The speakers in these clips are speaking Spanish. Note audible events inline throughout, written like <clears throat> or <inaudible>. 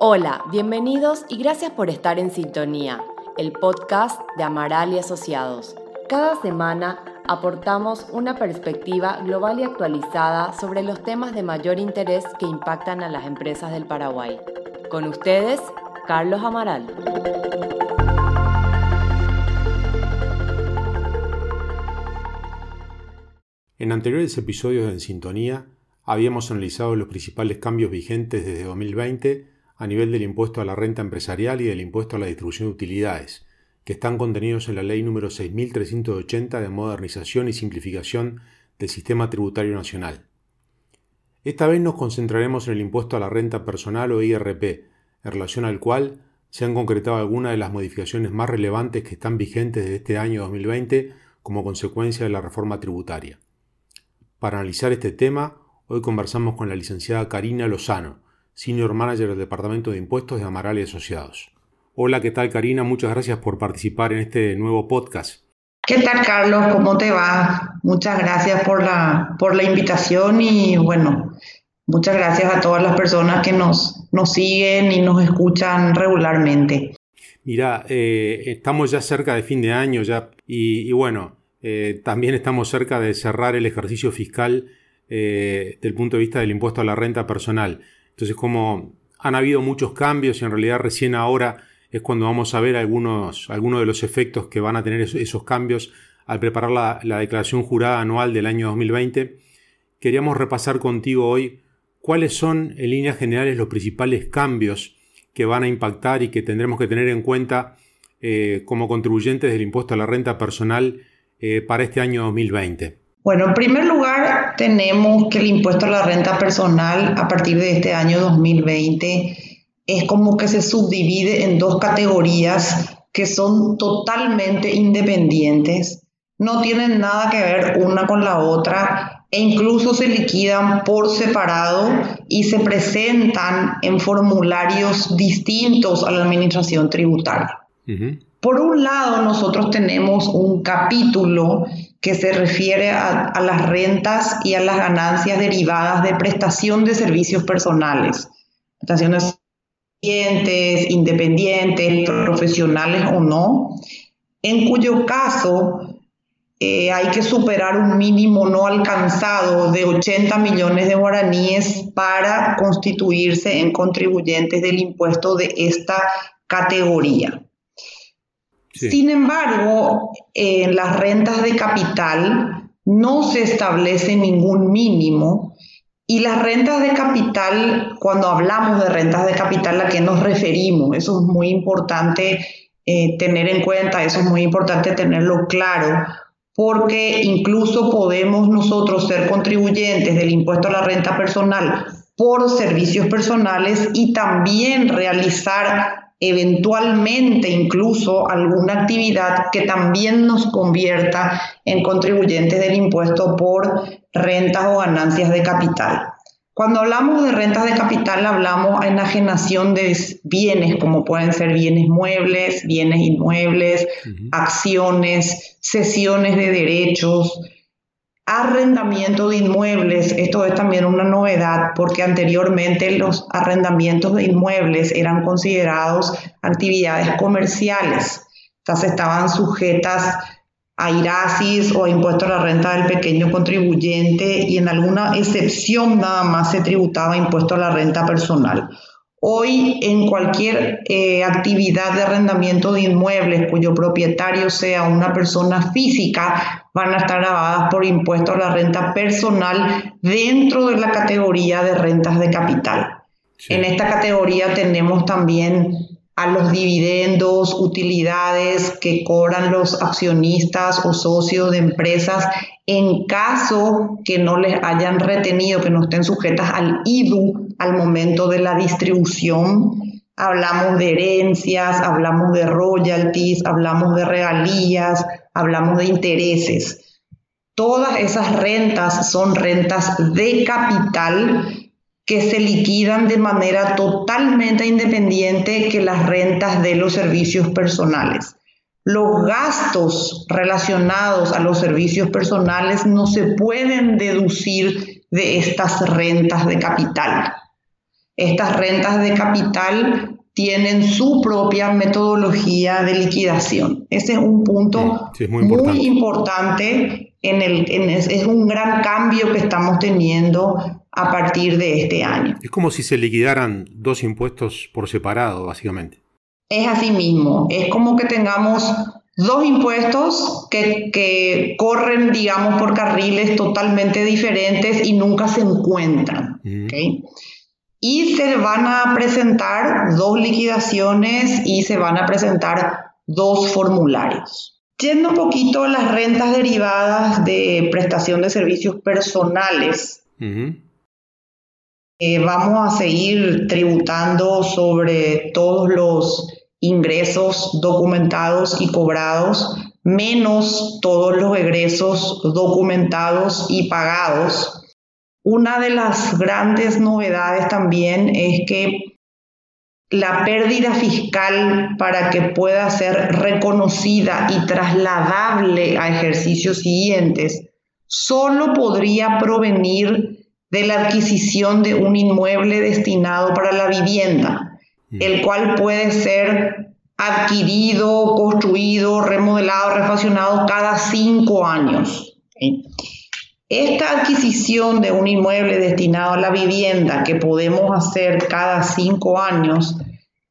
Hola, bienvenidos y gracias por estar en sintonía, el podcast de Amaral y Asociados. Cada semana aportamos una perspectiva global y actualizada sobre los temas de mayor interés que impactan a las empresas del Paraguay. Con ustedes, Carlos Amaral. En anteriores episodios de En Sintonía habíamos analizado los principales cambios vigentes desde 2020 a nivel del impuesto a la renta empresarial y del impuesto a la distribución de utilidades, que están contenidos en la Ley número 6.380 de modernización y simplificación del sistema tributario nacional. Esta vez nos concentraremos en el impuesto a la renta personal o IRP, en relación al cual se han concretado algunas de las modificaciones más relevantes que están vigentes desde este año 2020 como consecuencia de la reforma tributaria. Para analizar este tema, hoy conversamos con la licenciada Karina Lozano, Senior Manager del Departamento de Impuestos de Amaral y Asociados. Hola, ¿qué tal Karina? Muchas gracias por participar en este nuevo podcast. ¿Qué tal Carlos? ¿Cómo te va? Muchas gracias por la, por la invitación y bueno, muchas gracias a todas las personas que nos, nos siguen y nos escuchan regularmente. Mira, eh, estamos ya cerca de fin de año ya y, bueno, eh, también estamos cerca de cerrar el ejercicio fiscal eh, del punto de vista del impuesto a la renta personal. Entonces, como han habido muchos cambios y en realidad recién ahora es cuando vamos a ver algunos, algunos de los efectos que van a tener esos, cambios al preparar la, la, declaración jurada anual del año 2020, queríamos repasar contigo hoy cuáles son en líneas generales los principales cambios que van a impactar y que tendremos que tener en cuenta eh, como contribuyentes del impuesto a la renta personal eh, para este año 2020. Bueno, en primer lugar, tenemos que el impuesto a la renta personal a partir de este año 2020 es como que se subdivide en dos categorías que son totalmente independientes, no tienen nada que ver una con la otra e incluso se liquidan por separado y se presentan en formularios distintos a la administración tributaria. Por un lado, nosotros tenemos un capítulo que se refiere a, las rentas y a las ganancias derivadas de prestación de servicios personales, prestaciones independientes, independientes, profesionales o no, en cuyo caso eh, hay que superar un mínimo no alcanzado de 80 millones de guaraníes para constituirse en contribuyentes del impuesto de esta categoría. Sin embargo, en las rentas de capital no se establece ningún mínimo y las rentas de capital, cuando hablamos de rentas de capital, ¿a qué nos referimos? Eso es muy importante eh, tener en cuenta, eso es muy importante tenerlo claro, porque incluso podemos nosotros ser contribuyentes del impuesto a la renta personal por servicios personales y también realizar eventualmente incluso alguna actividad que también nos convierta en contribuyentes del impuesto por rentas o ganancias de capital. Cuando hablamos de rentas de capital hablamos de enajenación de bienes como pueden ser bienes muebles, bienes inmuebles, acciones, sesiones de derechos, arrendamiento de inmuebles. Esto es también una novedad porque anteriormente los arrendamientos de inmuebles eran considerados actividades comerciales. Estas estaban sujetas a IRASIS o a impuesto a la renta del pequeño contribuyente y en alguna excepción nada más se tributaba impuesto a la renta personal. Hoy, en cualquier eh, actividad de arrendamiento de inmuebles cuyo propietario sea una persona física, van a estar grabadas por impuesto a la renta personal dentro de la categoría de rentas de capital. En esta categoría tenemos también a los dividendos, utilidades que cobran los accionistas o socios de empresas en caso que no les hayan retenido, que no estén sujetas al IDU al momento de la distribución. Hablamos de herencias, hablamos de royalties, hablamos de regalías, hablamos de intereses. Todas esas rentas son rentas de capital que se liquidan de manera totalmente independiente que las rentas de los servicios personales. Los gastos relacionados a los servicios personales no se pueden deducir de estas rentas de capital. estas rentas de capital tienen su propia metodología de liquidación. Ese es un punto muy, importante, en el, es un gran cambio que estamos teniendo a partir de este año. Es como si se liquidaran dos impuestos por separado, básicamente. Es así mismo, es como que tengamos dos impuestos que, que, corren, digamos, por carriles totalmente diferentes y nunca se encuentran. Y se van a presentar dos liquidaciones y se van a presentar dos formularios. Yendo un poquito a las rentas derivadas de prestación de servicios personales, eh, vamos a seguir tributando sobre todos los ingresos documentados y cobrados, menos todos los egresos documentados y pagados. Una de las grandes novedades también es que la pérdida fiscal para que pueda ser reconocida y trasladable a ejercicios siguientes solo podría provenir de la adquisición de un inmueble destinado para la vivienda el cual puede ser adquirido, construido, remodelado, refaccionado cada cinco años. Esta adquisición de un inmueble destinado a la vivienda que podemos hacer cada cinco años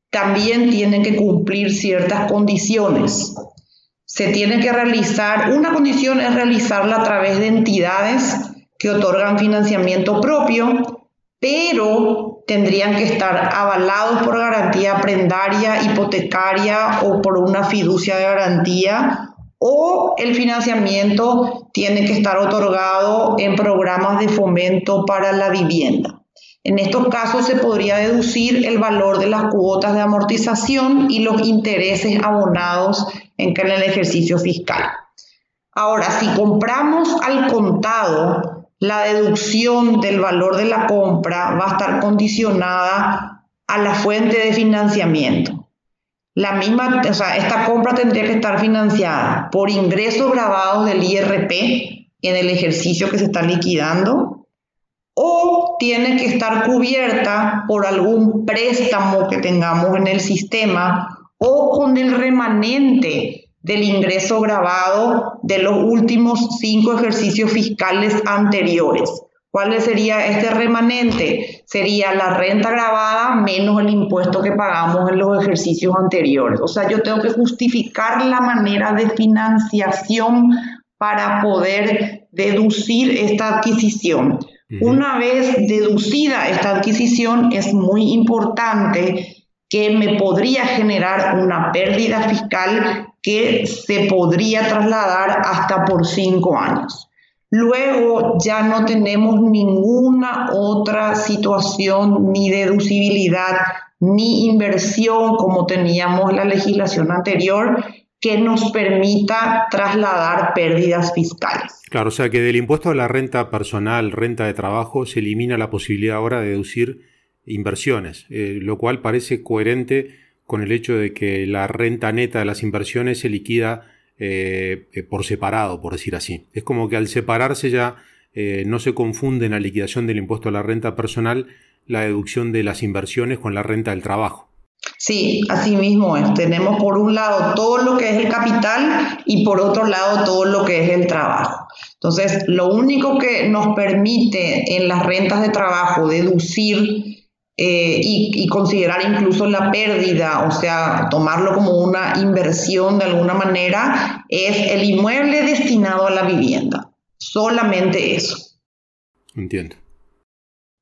también tiene que cumplir ciertas condiciones. Se tiene que realizar, una condición es realizarla a través de entidades que otorgan financiamiento propio, pero tendrían que estar avalados por garantía prendaria, hipotecaria o por una fiducia de garantía o el financiamiento tiene que estar otorgado en programas de fomento para la vivienda. En estos casos se podría deducir el valor de las cuotas de amortización y los intereses abonados en el ejercicio fiscal. Ahora, si compramos al contado la deducción del valor de la compra va a estar condicionada a la fuente de financiamiento. La misma, o sea, esta compra tendría que estar financiada por ingresos grabados del IRP en el ejercicio que se está liquidando o tiene que estar cubierta por algún préstamo que tengamos en el sistema o con el remanente del ingreso grabado de los últimos cinco ejercicios fiscales anteriores. ¿Cuál sería este remanente? Sería la renta grabada menos el impuesto que pagamos en los ejercicios anteriores. O sea, yo tengo que justificar la manera de financiación para poder deducir esta adquisición. Una vez deducida esta adquisición, es muy importante que me podría generar una pérdida fiscal que se podría trasladar hasta por cinco años. Luego ya no tenemos ninguna otra situación ni deducibilidad ni inversión como teníamos la legislación anterior que nos permita trasladar pérdidas fiscales. Claro, o sea que del impuesto a la renta personal, renta de trabajo, se elimina la posibilidad ahora de deducir inversiones, eh, lo cual parece coherente con el hecho de que la renta neta de las inversiones se liquida eh, eh, por separado, por decir así. Es como que al separarse ya eh, no se confunde en la liquidación del impuesto a la renta personal la deducción de las inversiones con la renta del trabajo. Sí, así mismo es. Tenemos por un lado todo lo que es el capital y por otro lado todo lo que es el trabajo. Entonces, lo único que nos permite en las rentas de trabajo deducir eh, y, considerar incluso la pérdida, o sea, tomarlo como una inversión de alguna manera, es el inmueble destinado a la vivienda. Solamente eso. Entiendo.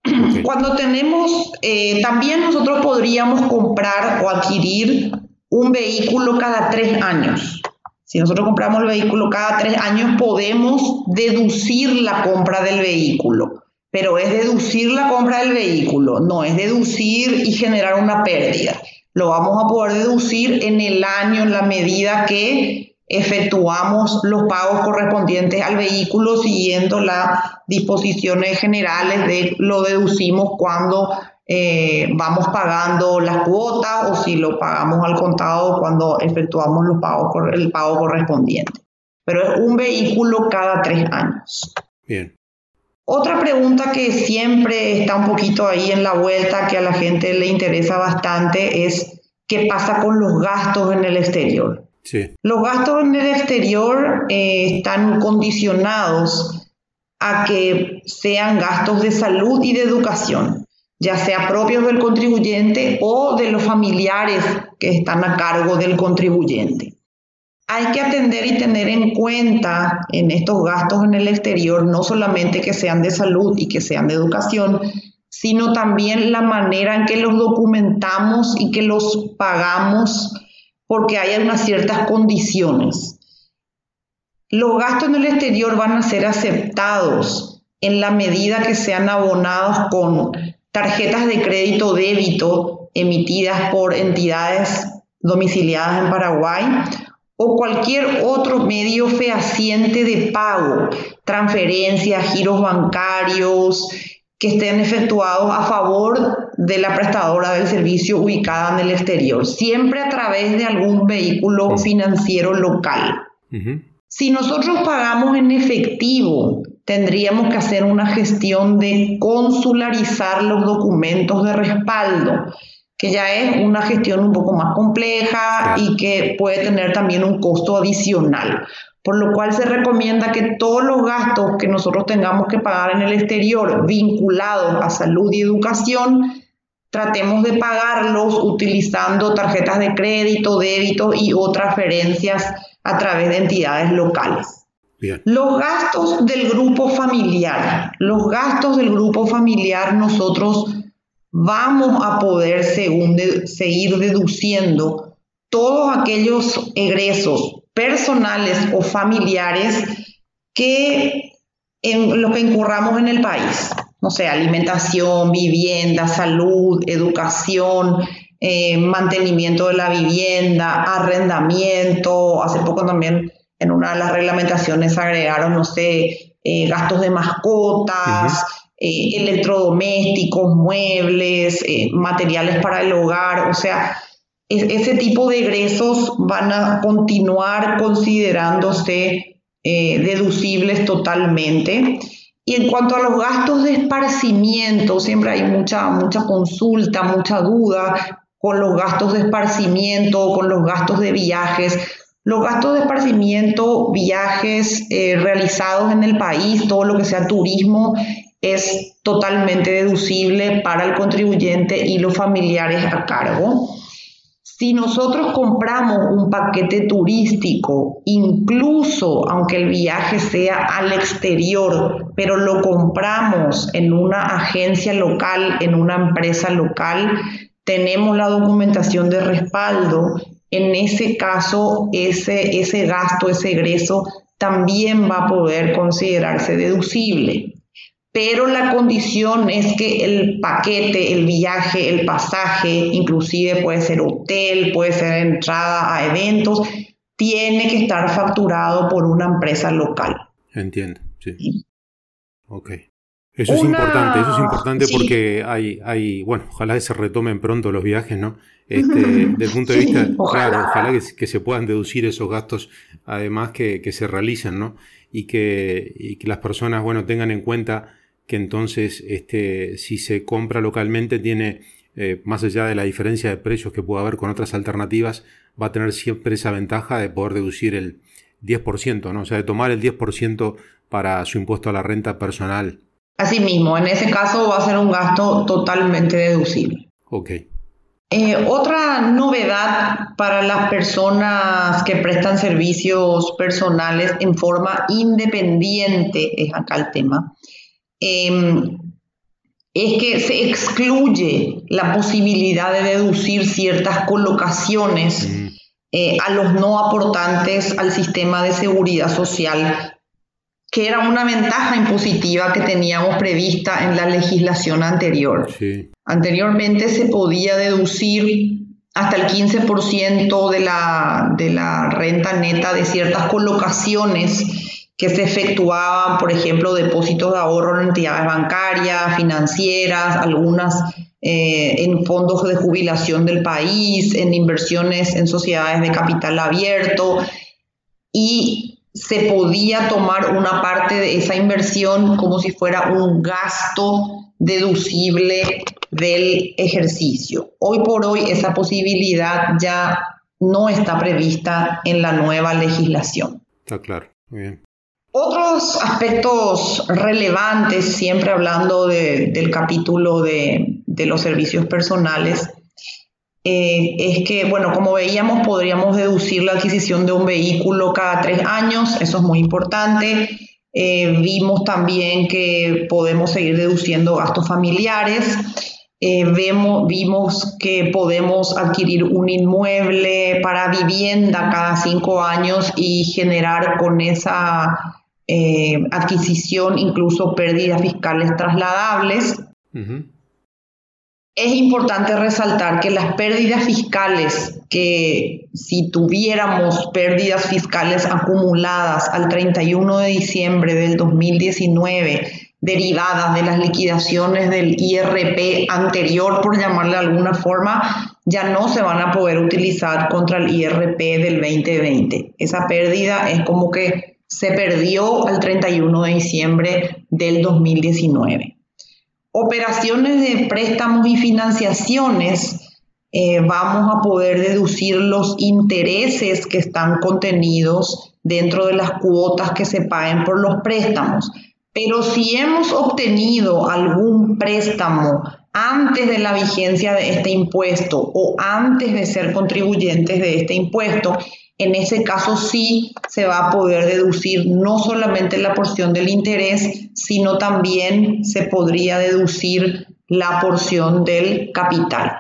<clears throat> Cuando tenemos, eh, también nosotros podríamos comprar o adquirir un vehículo cada tres años. Si nosotros compramos el vehículo cada tres años, podemos deducir la compra del vehículo pero es deducir la compra del vehículo, no es deducir y generar una pérdida. Lo vamos a poder deducir en el año, en la medida que efectuamos los pagos correspondientes al vehículo siguiendo las disposiciones generales de lo deducimos cuando eh, vamos pagando las cuotas o si lo pagamos al contado cuando efectuamos los pagos, el pago correspondiente. Pero es un vehículo cada tres años. Bien. Otra pregunta que siempre está un poquito ahí en la vuelta, que a la gente le interesa bastante, es qué pasa con los gastos en el exterior. Los gastos en el exterior eh, están condicionados a que sean gastos de salud y de educación, ya sea propios del contribuyente o de los familiares que están a cargo del contribuyente. Hay que atender y tener en cuenta en estos gastos en el exterior no solamente que sean de salud y que sean de educación, sino también la manera en que los documentamos y que los pagamos porque hay unas ciertas condiciones. Los gastos en el exterior van a ser aceptados en la medida que sean abonados con tarjetas de crédito débito emitidas por entidades domiciliadas en Paraguay o cualquier otro medio fehaciente de pago, transferencias, giros bancarios, que estén efectuados a favor de la prestadora del servicio ubicada en el exterior, siempre a través de algún vehículo financiero local. Si nosotros pagamos en efectivo, tendríamos que hacer una gestión de consularizar los documentos de respaldo, que ya es una gestión un poco más compleja y que puede tener también un costo adicional por lo cual se recomienda que todos los gastos que nosotros tengamos que pagar en el exterior vinculados a salud y educación, tratemos de pagarlos utilizando tarjetas de crédito, débito y otras transferencias a través de entidades locales. Los gastos del grupo familiar. Los gastos del grupo familiar nosotros vamos a poder seguir deduciendo todos aquellos egresos personales o familiares que en lo que incurramos en el país. No sé, alimentación, vivienda, salud, educación, eh, mantenimiento de la vivienda, arrendamiento. Hace poco también en una de las reglamentaciones agregaron, no sé, eh, gastos de mascotas, eh, electrodomésticos, muebles, materiales para el hogar. O sea, ese tipo de egresos van a continuar considerándose eh, deducibles totalmente. Y en cuanto a los gastos de esparcimiento, siempre hay mucha, mucha consulta, mucha duda con los gastos de esparcimiento, con los gastos de viajes. Los gastos de esparcimiento, viajes eh, realizados en el país, todo lo que sea turismo, es totalmente deducible para el contribuyente y los familiares a cargo. Si nosotros compramos un paquete turístico, incluso aunque el viaje sea al exterior, pero lo compramos en una agencia local, en una empresa local, tenemos la documentación de respaldo. En ese caso, ese, ese gasto, ese egreso, también va a poder considerarse deducible pero la condición es que el paquete, el viaje, el pasaje, inclusive puede ser hotel, puede ser entrada a eventos, tiene que estar facturado por una empresa local. Entiendo, sí. Ok. Eso es importante, eso es importante porque hay, hay, bueno, ojalá que se retomen pronto los viajes, ¿no? Este, <laughs> desde el punto de vista, claro, ojalá que, se puedan deducir esos gastos, además que, que se realicen, ¿no? Y que, y que las personas, bueno, tengan en cuenta que entonces este, si se compra localmente tiene, eh, más allá de la diferencia de precios que puede haber con otras alternativas, va a tener siempre esa ventaja de poder deducir el 10%, ¿no? o sea, de tomar el 10% para su impuesto a la renta personal. Asimismo, en ese caso va a ser un gasto totalmente deducible. Ok. Eh, otra novedad para las personas que prestan servicios personales en forma independiente, es acá el tema, Em, es que se excluye la posibilidad de deducir ciertas colocaciones mm. eh, a los no aportantes al sistema de seguridad social, que era una ventaja impositiva que teníamos prevista en la legislación anterior. Anteriormente se podía deducir hasta el 15% de la, de la renta neta de ciertas colocaciones que se efectuaban, por ejemplo, depósitos de ahorro en entidades bancarias, financieras, algunas eh, en fondos de jubilación del país, en inversiones en sociedades de capital abierto. Y se podía tomar una parte de esa inversión como si fuera un gasto deducible del ejercicio. Hoy por hoy esa posibilidad ya no está prevista en la nueva legislación. Está claro, muy bien. Otros aspectos relevantes, siempre hablando del capítulo de, los servicios personales, eh, es que, bueno, como veíamos, podríamos deducir la adquisición de un vehículo cada tres años, eso es muy importante. Eh, vimos también que podemos seguir deduciendo gastos familiares. Eh, vemos, vimos que podemos adquirir un inmueble para vivienda cada cinco años y generar con esa eh, adquisición incluso pérdidas fiscales trasladables. Es importante resaltar que las pérdidas fiscales, que si tuviéramos pérdidas fiscales acumuladas al 31 de diciembre del 2019, derivadas de las liquidaciones del IRP anterior, por llamarle de alguna forma, ya no se van a poder utilizar contra el IRP del 2020. Esa pérdida es como que se perdió al 31 de diciembre del 2019. Operaciones de préstamos y financiaciones, eh, vamos a poder deducir los intereses que están contenidos dentro de las cuotas que se paguen por los préstamos. Pero si hemos obtenido algún préstamo antes de la vigencia de este impuesto o antes de ser contribuyentes de este impuesto, en ese caso sí se va a poder deducir no solamente la porción del interés, sino también se podría deducir la porción del capital.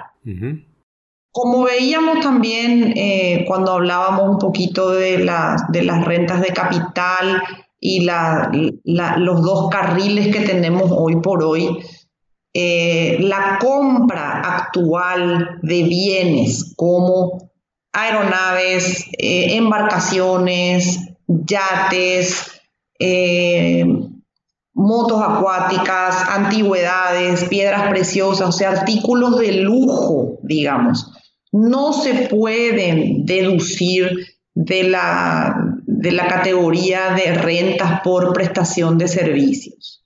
Como veíamos también eh, cuando hablábamos un poquito de, de las rentas de capital, y los dos carriles que tenemos hoy por hoy, eh, la compra actual de bienes como aeronaves, eh, embarcaciones, yates, eh, motos acuáticas, antigüedades, piedras preciosas, o sea, artículos de lujo, digamos, no se pueden deducir de la, de la categoría de rentas por prestación de servicios.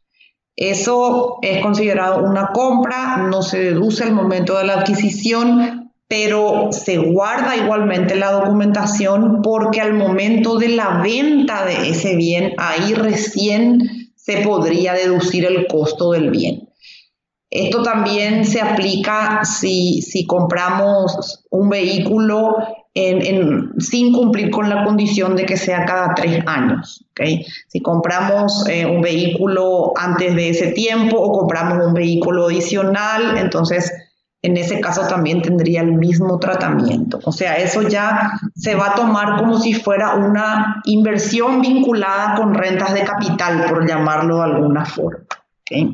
Eso es considerado una compra, no se deduce al momento de la adquisición, pero se guarda igualmente la documentación porque al momento de la venta de ese bien, ahí recién se podría deducir el costo del bien. Esto también se aplica si, si compramos un vehículo sin cumplir con la condición de que sea cada tres años. Si compramos eh, un vehículo antes de ese tiempo o compramos un vehículo adicional, entonces en ese caso también tendría el mismo tratamiento. O sea, eso ya se va a tomar como si fuera una inversión vinculada con rentas de capital, por llamarlo de alguna forma.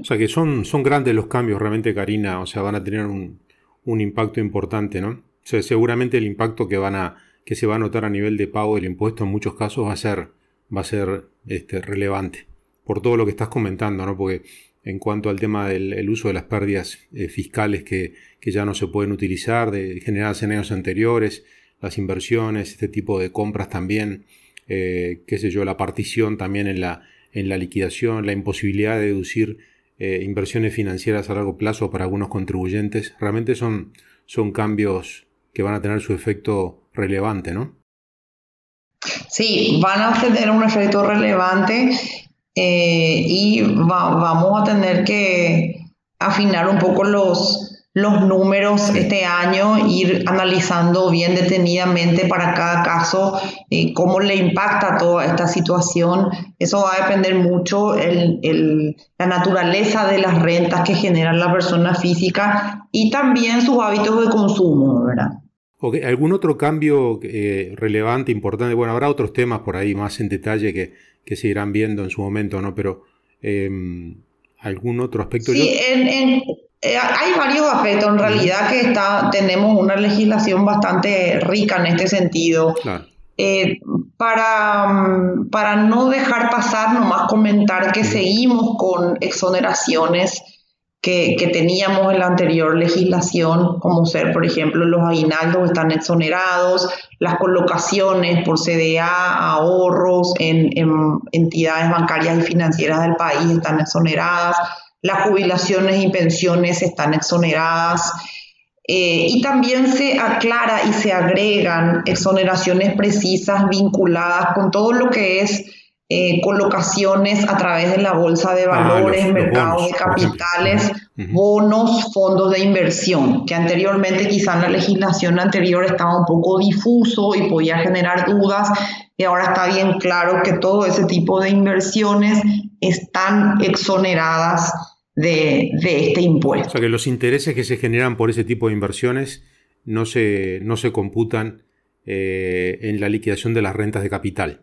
O sea que son, son grandes los cambios realmente, Karina, o sea, van a tener un, un impacto importante, ¿no? seguramente el impacto que, van a, que se va a notar a nivel de pago del impuesto en muchos casos va a ser, va a ser este, relevante. Por todo lo que estás comentando, ¿no? Porque en cuanto al tema del uso de las pérdidas eh, fiscales que, ya no se pueden utilizar, de generadas en años anteriores, las inversiones, este tipo de compras también, eh, qué sé yo, la partición también en la, en la liquidación, la imposibilidad de deducir eh, inversiones financieras a largo plazo para algunos contribuyentes, realmente son, son cambios que van a tener su efecto relevante, ¿no? Sí, van a tener un efecto relevante eh, y vamos a tener que afinar un poco los, los números este año, ir analizando bien detenidamente para cada caso eh, cómo le impacta toda esta situación. Eso va a depender mucho el, la naturaleza de las rentas que genera la persona física y también sus hábitos de consumo, ¿verdad? ¿Algún otro cambio eh, relevante, importante? Bueno, habrá otros temas por ahí más en detalle que, que se irán viendo en su momento, ¿no? Pero em, algún otro aspecto. Sí, eh, hay varios aspectos. En realidad que está, tenemos una legislación bastante rica en este sentido. Eh, para, mm, para no dejar pasar, nomás comentar que seguimos con exoneraciones que, teníamos en la anterior legislación, como ser, por ejemplo, los aguinaldos están exonerados, las colocaciones por CDA, ahorros en, en entidades bancarias y financieras del país están exoneradas, las jubilaciones y pensiones están exoneradas. Eh, y también se aclara y se agregan exoneraciones precisas vinculadas con todo lo que es eh, colocaciones a través de la bolsa de ah, valores, mercados de capitales, bonos, fondos de inversión, que anteriormente quizá en la legislación anterior estaba un poco difuso y podía generar dudas, y ahora está bien claro que todo ese tipo de inversiones están exoneradas de, este impuesto. O sea que los intereses que se generan por ese tipo de inversiones no se, no se computan eh, en la liquidación de las rentas de capital.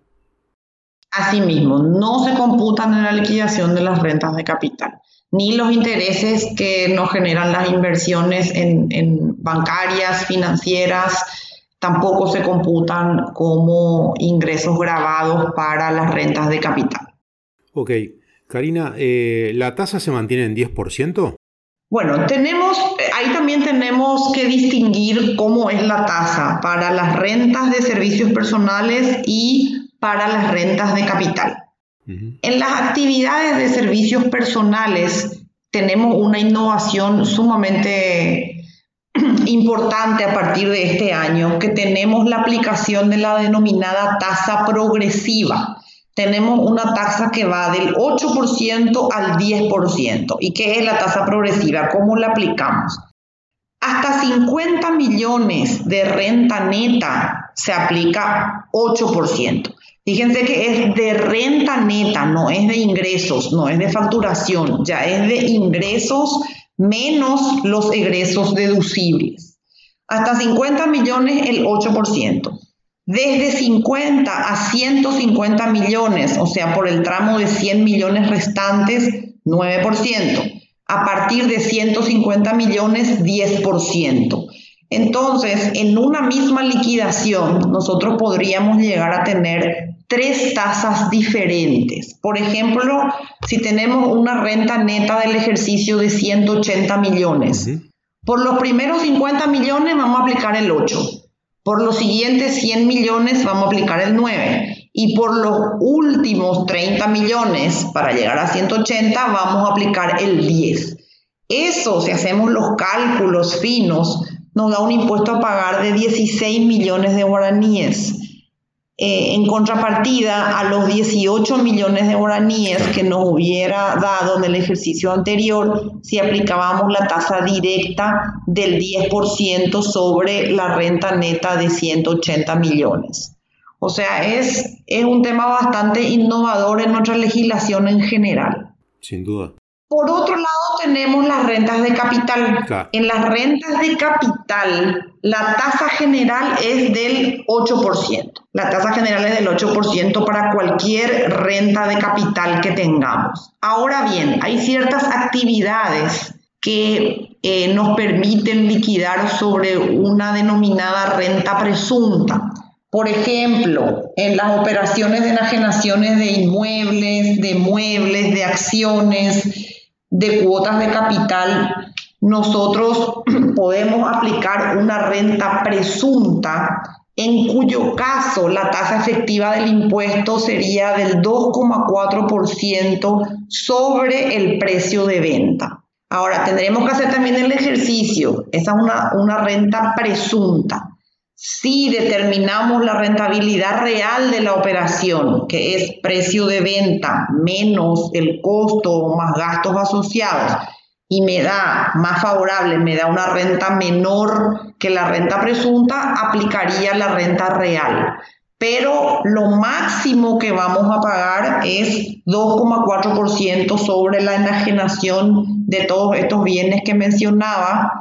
Asimismo, no se computan en la liquidación de las rentas de capital, ni los intereses que nos generan las inversiones en, en bancarias, financieras, tampoco se computan como ingresos grabados para las rentas de capital. Ok, Karina, eh, ¿la tasa se mantiene en 10%? Bueno, tenemos, ahí también tenemos que distinguir cómo es la tasa para las rentas de servicios personales y para las rentas de capital. En las actividades de servicios personales tenemos una innovación sumamente <clears throat> importante a partir de este año, que tenemos la aplicación de la denominada tasa progresiva tenemos una tasa que va del 8% al 10%. ¿Y qué es la tasa progresiva? ¿Cómo la aplicamos? Hasta 50 millones de renta neta se aplica 8%. Fíjense que es de renta neta, no es de ingresos, no es de facturación, ya es de ingresos menos los egresos deducibles. Hasta 50 millones el 8% desde 50 a 150 millones, o sea, por el tramo de 100 millones restantes, 9%. A partir de 150 millones, 10%. Entonces, en una misma liquidación, nosotros podríamos llegar a tener tres tasas diferentes. Por ejemplo, si tenemos una renta neta del ejercicio de 180 millones, por los primeros 50 millones vamos a aplicar el 8. Por los siguientes 100 millones vamos a aplicar el 9 y por los últimos 30 millones para llegar a 180 vamos a aplicar el 10. Eso, si hacemos los cálculos finos, nos da un impuesto a pagar de 16 millones de guaraníes. Eh, en contrapartida a los 18 millones de guaraníes que nos hubiera dado en el ejercicio anterior si aplicábamos la tasa directa del 10% sobre la renta neta de 180 millones. O sea, es, es un tema bastante innovador en nuestra legislación en general. Sin duda. Por otro lado, tenemos las rentas de capital. En las rentas de capital, la tasa general es del 8%. La tasa general es del 8% para cualquier renta de capital que tengamos. Ahora bien, hay ciertas actividades que eh, nos permiten liquidar sobre una denominada renta presunta. Por ejemplo, en las operaciones de enajenaciones de inmuebles, de muebles, de acciones, de cuotas de capital, nosotros <clears throat> podemos aplicar una renta presunta en cuyo caso la tasa efectiva del impuesto sería del 2,4% sobre el precio de venta. Ahora, tendremos que hacer también el ejercicio, esa es una, una renta presunta. Si determinamos la rentabilidad real de la operación, que es precio de venta menos el costo más gastos asociados, y me da más favorable, me da una renta menor que la renta presunta, aplicaría la renta real. Pero lo máximo que vamos a pagar es 2,4% sobre la enajenación de todos estos bienes que mencionaba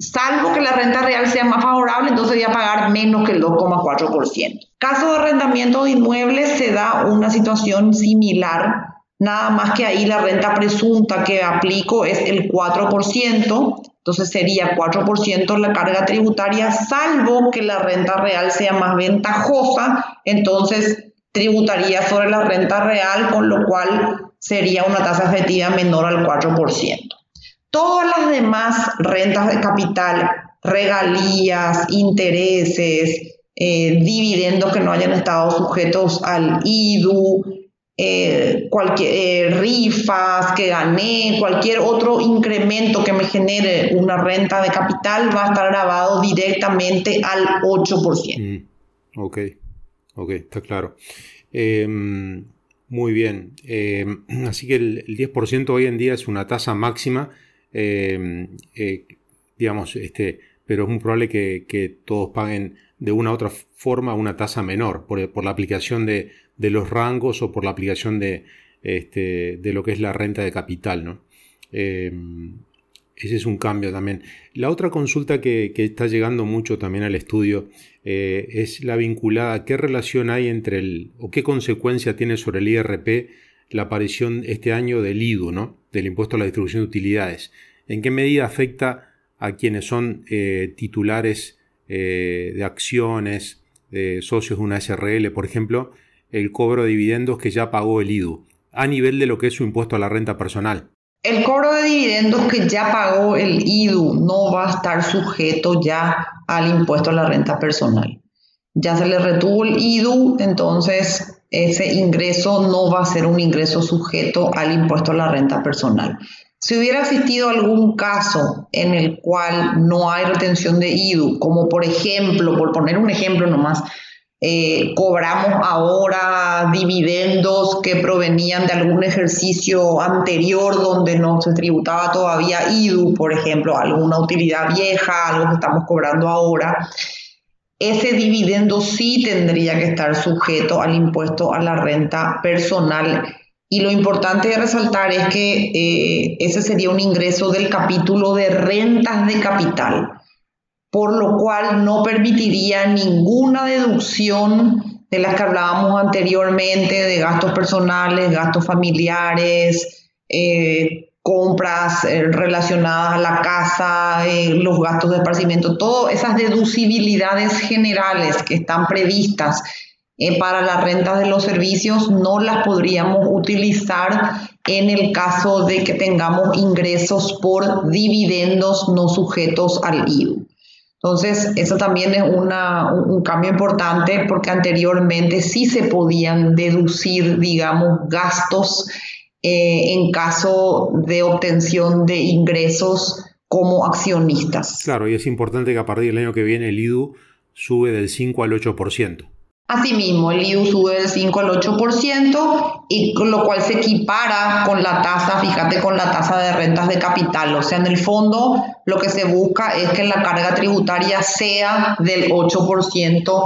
salvo que la renta real sea más favorable, entonces voy a pagar menos que el 2,4%. Caso de arrendamiento de inmuebles se da una situación similar, nada más que ahí la renta presunta que aplico es el 4%, entonces sería 4% la carga tributaria, salvo que la renta real sea más ventajosa, entonces tributaría sobre la renta real, con lo cual sería una tasa efectiva menor al 4%. Todas las demás rentas de capital, regalías, intereses, eh, dividendos que no hayan estado sujetos al IDU, eh, cualquier eh, rifas que gané, cualquier otro incremento que me genere una renta de capital va a estar grabado directamente al 8%. Mm, ok, ok, está claro. Em, muy bien. Em, <clears throat> así que el, 10% hoy en día es una tasa máxima, em, eh, digamos, este, pero es muy probable que, todos paguen de una u otra forma una tasa menor por la aplicación de, de los rangos o por la aplicación de, este, de lo que es la renta de capital. ¿no? Eh, ese es un cambio también. La otra consulta que, está llegando mucho también al estudio eh, es la vinculada, ¿qué relación hay entre el, o qué consecuencia tiene sobre el IRP la aparición este año del IDU, ¿no? del impuesto a la distribución de utilidades? ¿En qué medida afecta a quienes son eh, titulares de acciones, de socios de una SRL, por ejemplo, el cobro de dividendos que ya pagó el IDU, a nivel de lo que es su impuesto a la renta personal. El cobro de dividendos que ya pagó el IDU no va a estar sujeto ya al impuesto a la renta personal. Ya se le retuvo el IDU, entonces ese ingreso no va a ser un ingreso sujeto al impuesto a la renta personal. Si hubiera existido algún caso en el cual no hay retención de IDU, como por ejemplo, por poner un ejemplo nomás, eh, cobramos ahora dividendos que provenían de algún ejercicio anterior donde no se tributaba todavía IDU, por ejemplo, alguna utilidad vieja, algo que estamos cobrando ahora. Ese dividendo sí tendría que estar sujeto al impuesto a la renta personal. Y lo importante de resaltar es que eh, ese sería un ingreso del capítulo de rentas de capital por lo cual no permitiría ninguna deducción de las que hablábamos anteriormente, de gastos personales, gastos familiares, eh, compras eh, relacionadas a la casa, eh, los gastos de esparcimiento, todas esas deducibilidades generales que están previstas para las rentas de los servicios no las podríamos utilizar en el caso de que tengamos ingresos por dividendos no sujetos al IVU. Entonces, eso también es un cambio importante porque anteriormente sí se podían deducir, digamos, gastos eh, en caso de obtención de ingresos como accionistas. Claro, y es importante que a partir del año que viene el IDU sube del 5 al 8%. Asimismo, el IVU sube del 5 al 8% y lo cual se equipara con la tasa, fíjate, con la tasa de rentas de capital. O sea, en el fondo lo que se busca es que la carga tributaria sea del 8%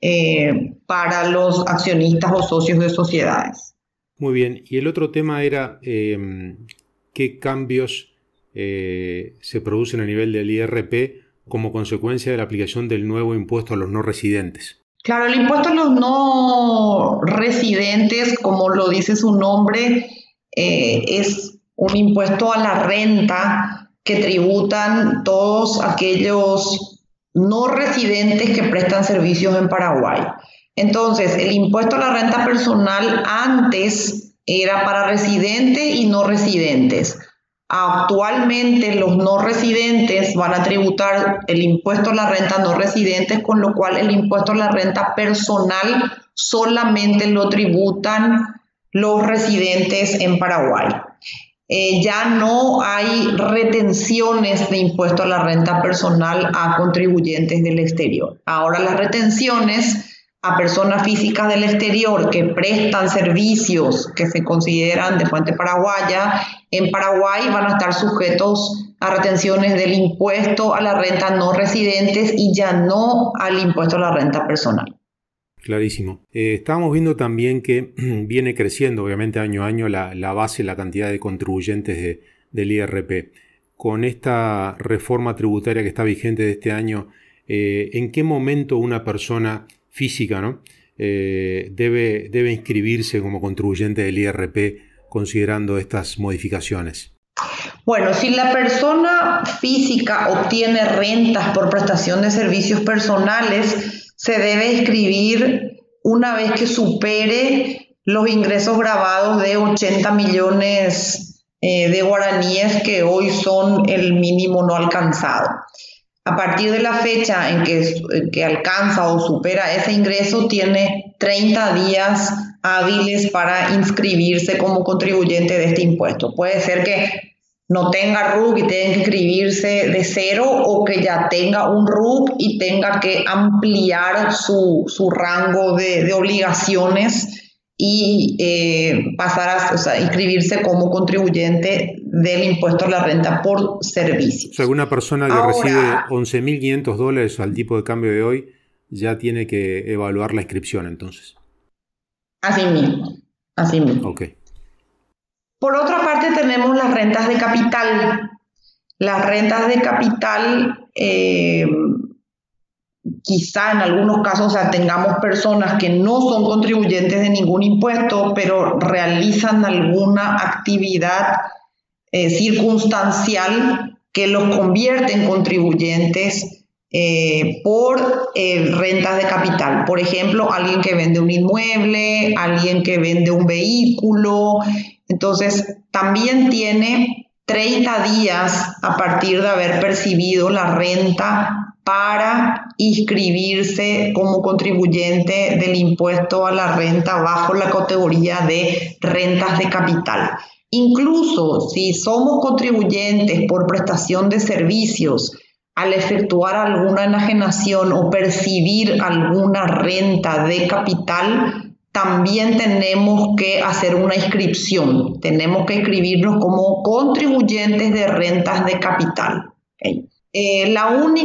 eh, para los accionistas o socios de sociedades. Muy bien, y el otro tema era em, qué cambios eh, se producen a nivel del IRP como consecuencia de la aplicación del nuevo impuesto a los no residentes. Claro, el impuesto a los no residentes, como lo dice su nombre, eh, es un impuesto a la renta que tributan todos aquellos no residentes que prestan servicios en Paraguay. Entonces, el impuesto a la renta personal antes era para residentes y no residentes. Actualmente los no residentes van a tributar el impuesto a la renta no residentes, con lo cual el impuesto a la renta personal solamente lo tributan los residentes en Paraguay. Eh, ya no hay retenciones de impuesto a la renta personal a contribuyentes del exterior. Ahora las retenciones a personas físicas del exterior que prestan servicios que se consideran de fuente paraguaya, en Paraguay van a estar sujetos a retenciones del impuesto a la renta no residentes y ya no al impuesto a la renta personal. Clarísimo. Eh, estábamos viendo también que <clears throat> viene creciendo, obviamente, año a año la, base, la cantidad de contribuyentes del IRP. Con esta reforma tributaria que está vigente de este año, eh, ¿en qué momento una persona física, ¿no? Eh, debe, debe inscribirse como contribuyente del IRP considerando estas modificaciones? Bueno, si la persona física obtiene rentas por prestación de servicios personales, se debe inscribir una vez que supere los ingresos grabados de 80 millones eh, de guaraníes que hoy son el mínimo no alcanzado. A partir de la fecha en que, alcanza o supera ese ingreso, tiene 30 días hábiles para inscribirse como contribuyente de este impuesto. Puede ser que no tenga RUC y tenga que inscribirse de cero o que ya tenga un RUC y tenga que ampliar su, su rango de, obligaciones y eh, pasar a o sea, inscribirse como contribuyente del impuesto a la renta por servicios. O sea, una persona que Ahora, recibe 11.500 dólares al tipo de cambio de hoy ya tiene que evaluar la inscripción entonces. Así mismo, así mismo. Ok. Por otra parte, tenemos las rentas de capital. Las rentas de capital, eh, quizá en algunos casos tengamos personas que no son contribuyentes de ningún impuesto, pero realizan alguna actividad eh, circunstancial que los convierte en contribuyentes eh, por eh, rentas de capital. Por ejemplo, alguien que vende un inmueble, alguien que vende un vehículo. Entonces, también tiene 30 días a partir de haber percibido la renta para inscribirse como contribuyente del impuesto a la renta bajo la categoría de rentas de capital. Incluso si somos contribuyentes por prestación de servicios, al efectuar alguna enajenación o percibir alguna renta de capital, también tenemos que hacer una inscripción. Tenemos que inscribirnos como contribuyentes de rentas de capital. Eh,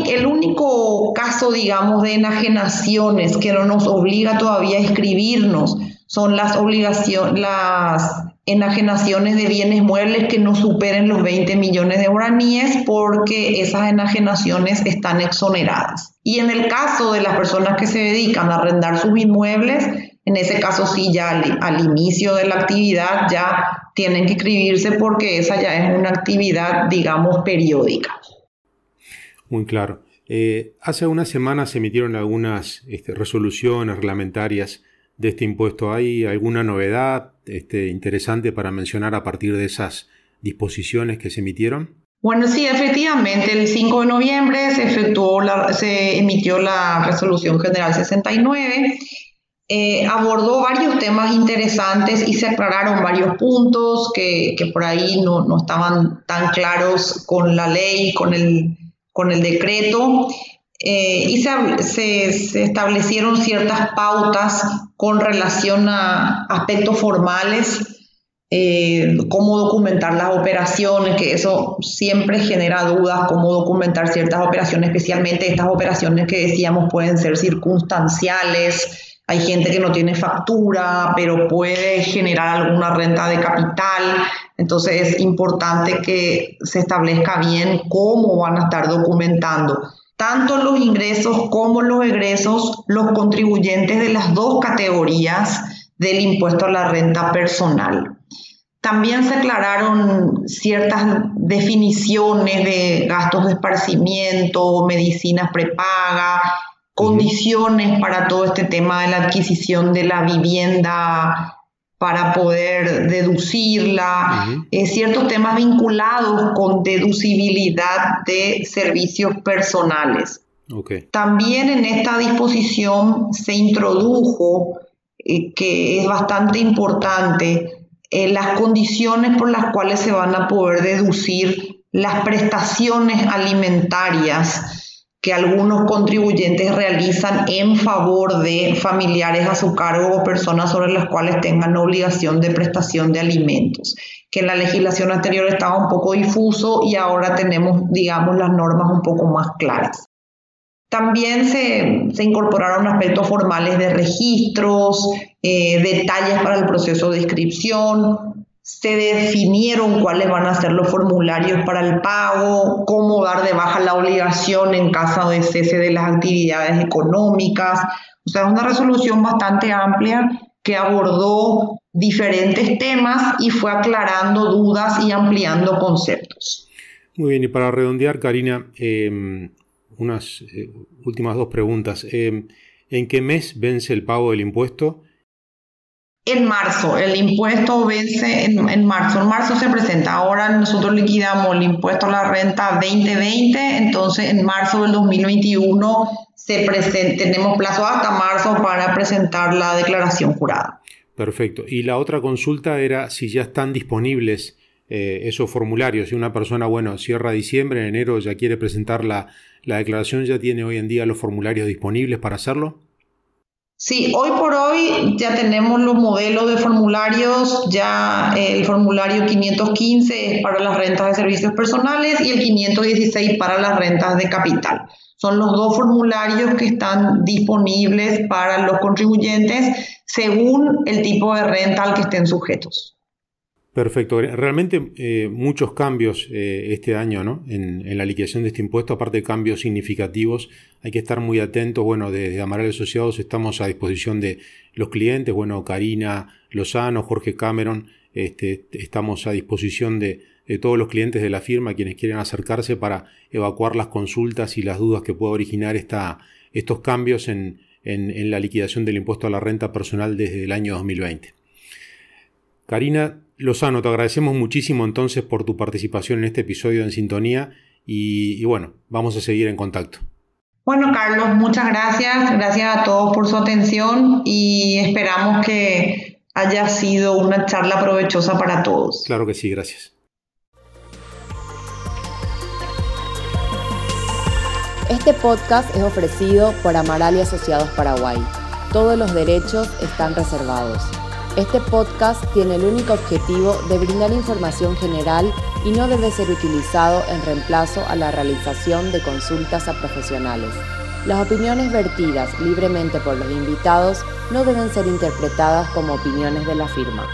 el único caso, digamos, de enajenaciones que no nos obliga todavía a inscribirnos son las las enajenaciones de bienes muebles que no superen los 20 millones de guaraníes porque esas enajenaciones están exoneradas. Y en el caso de las personas que se dedican a arrendar sus inmuebles, en ese caso sí, ya al, al inicio de la actividad ya tienen que inscribirse porque esa ya es una actividad, digamos, periódica. Muy claro. Eh, hace unas semanas se emitieron algunas este, resoluciones reglamentarias de este impuesto. ¿Hay alguna novedad este, interesante para mencionar a partir de esas disposiciones que se emitieron? Bueno, sí, efectivamente, el 5 de noviembre se, efectuó la, se emitió la Resolución General 69. Eh, abordó varios temas interesantes y se aclararon varios puntos que, que por ahí no, no, estaban tan claros con la ley, con el, con el decreto. Eh, y se, se, establecieron ciertas pautas con relación a aspectos formales, eh, cómo documentar las operaciones, que eso siempre genera dudas, cómo documentar ciertas operaciones, especialmente estas operaciones que decíamos pueden ser circunstanciales. Hay gente que no tiene factura, pero puede generar alguna renta de capital. Entonces es importante que se establezca bien cómo van a estar documentando tanto los ingresos como los egresos, los contribuyentes de las dos categorías del impuesto a la renta personal. También se aclararon ciertas definiciones de gastos de esparcimiento, medicinas prepaga, condiciones para todo este tema de la adquisición de la vivienda para poder deducirla, eh, ciertos temas vinculados con deducibilidad de servicios personales. También en esta disposición se introdujo, eh, que es bastante importante, eh, las condiciones por las cuales se van a poder deducir las prestaciones alimentarias que algunos contribuyentes realizan en favor de familiares a su cargo o personas sobre las cuales tengan obligación de prestación de alimentos, que en la legislación anterior estaba un poco difuso y ahora tenemos, digamos, las normas un poco más claras. También se, se incorporaron aspectos formales de registros, eh, detalles para el proceso de inscripción, se definieron cuáles van a ser los formularios para el pago, cómo dar de baja la obligación en caso de cese de las actividades económicas. O sea, es una resolución bastante amplia que abordó diferentes temas y fue aclarando dudas y ampliando conceptos. Muy bien, y para redondear, Karina, em, unas eh, últimas dos preguntas. Em, ¿En qué mes vence el pago del impuesto? En marzo, el impuesto vence en, marzo. En marzo se presenta. Ahora nosotros liquidamos el impuesto a la renta 2020, entonces en marzo del 2021 se presenta, tenemos plazo hasta marzo para presentar la declaración jurada. Perfecto. Y la otra consulta era si ya están disponibles eh, esos formularios. Si una persona, bueno, cierra diciembre, en enero ya quiere presentar la, la declaración, ¿ya tiene hoy en día los formularios disponibles para hacerlo? Sí, hoy por hoy ya tenemos los modelos de formularios, ya el formulario 515 es para las rentas de servicios personales y el 516 para las rentas de capital. Son los dos formularios que están disponibles para los contribuyentes según el tipo de renta al que estén sujetos. Perfecto. Realmente eh, muchos cambios eh, este año ¿no? en, la liquidación de este impuesto, aparte de cambios significativos. Hay que estar muy atentos. Bueno, desde Amaral Asociados estamos a disposición de los clientes. Bueno, Karina Lozano, Jorge Cameron, este, estamos a disposición de, todos los clientes de la firma, quienes quieren acercarse para evacuar las consultas y las dudas que pueda originar esta, estos cambios en, en la liquidación del impuesto a la renta personal desde el año 2020. Karina, Lozano, te agradecemos muchísimo entonces por tu participación en este episodio en Sintonía y, bueno, vamos a seguir en contacto. Bueno, Carlos, muchas gracias. Gracias a todos por su atención y esperamos que haya sido una charla provechosa para todos. Claro que sí, gracias. Este podcast es ofrecido por Amaral y Asociados Paraguay. Todos los derechos están reservados. Este podcast tiene el único objetivo de brindar información general y no debe ser utilizado en reemplazo a la realización de consultas a profesionales. Las opiniones vertidas libremente por los invitados no deben ser interpretadas como opiniones de la firma.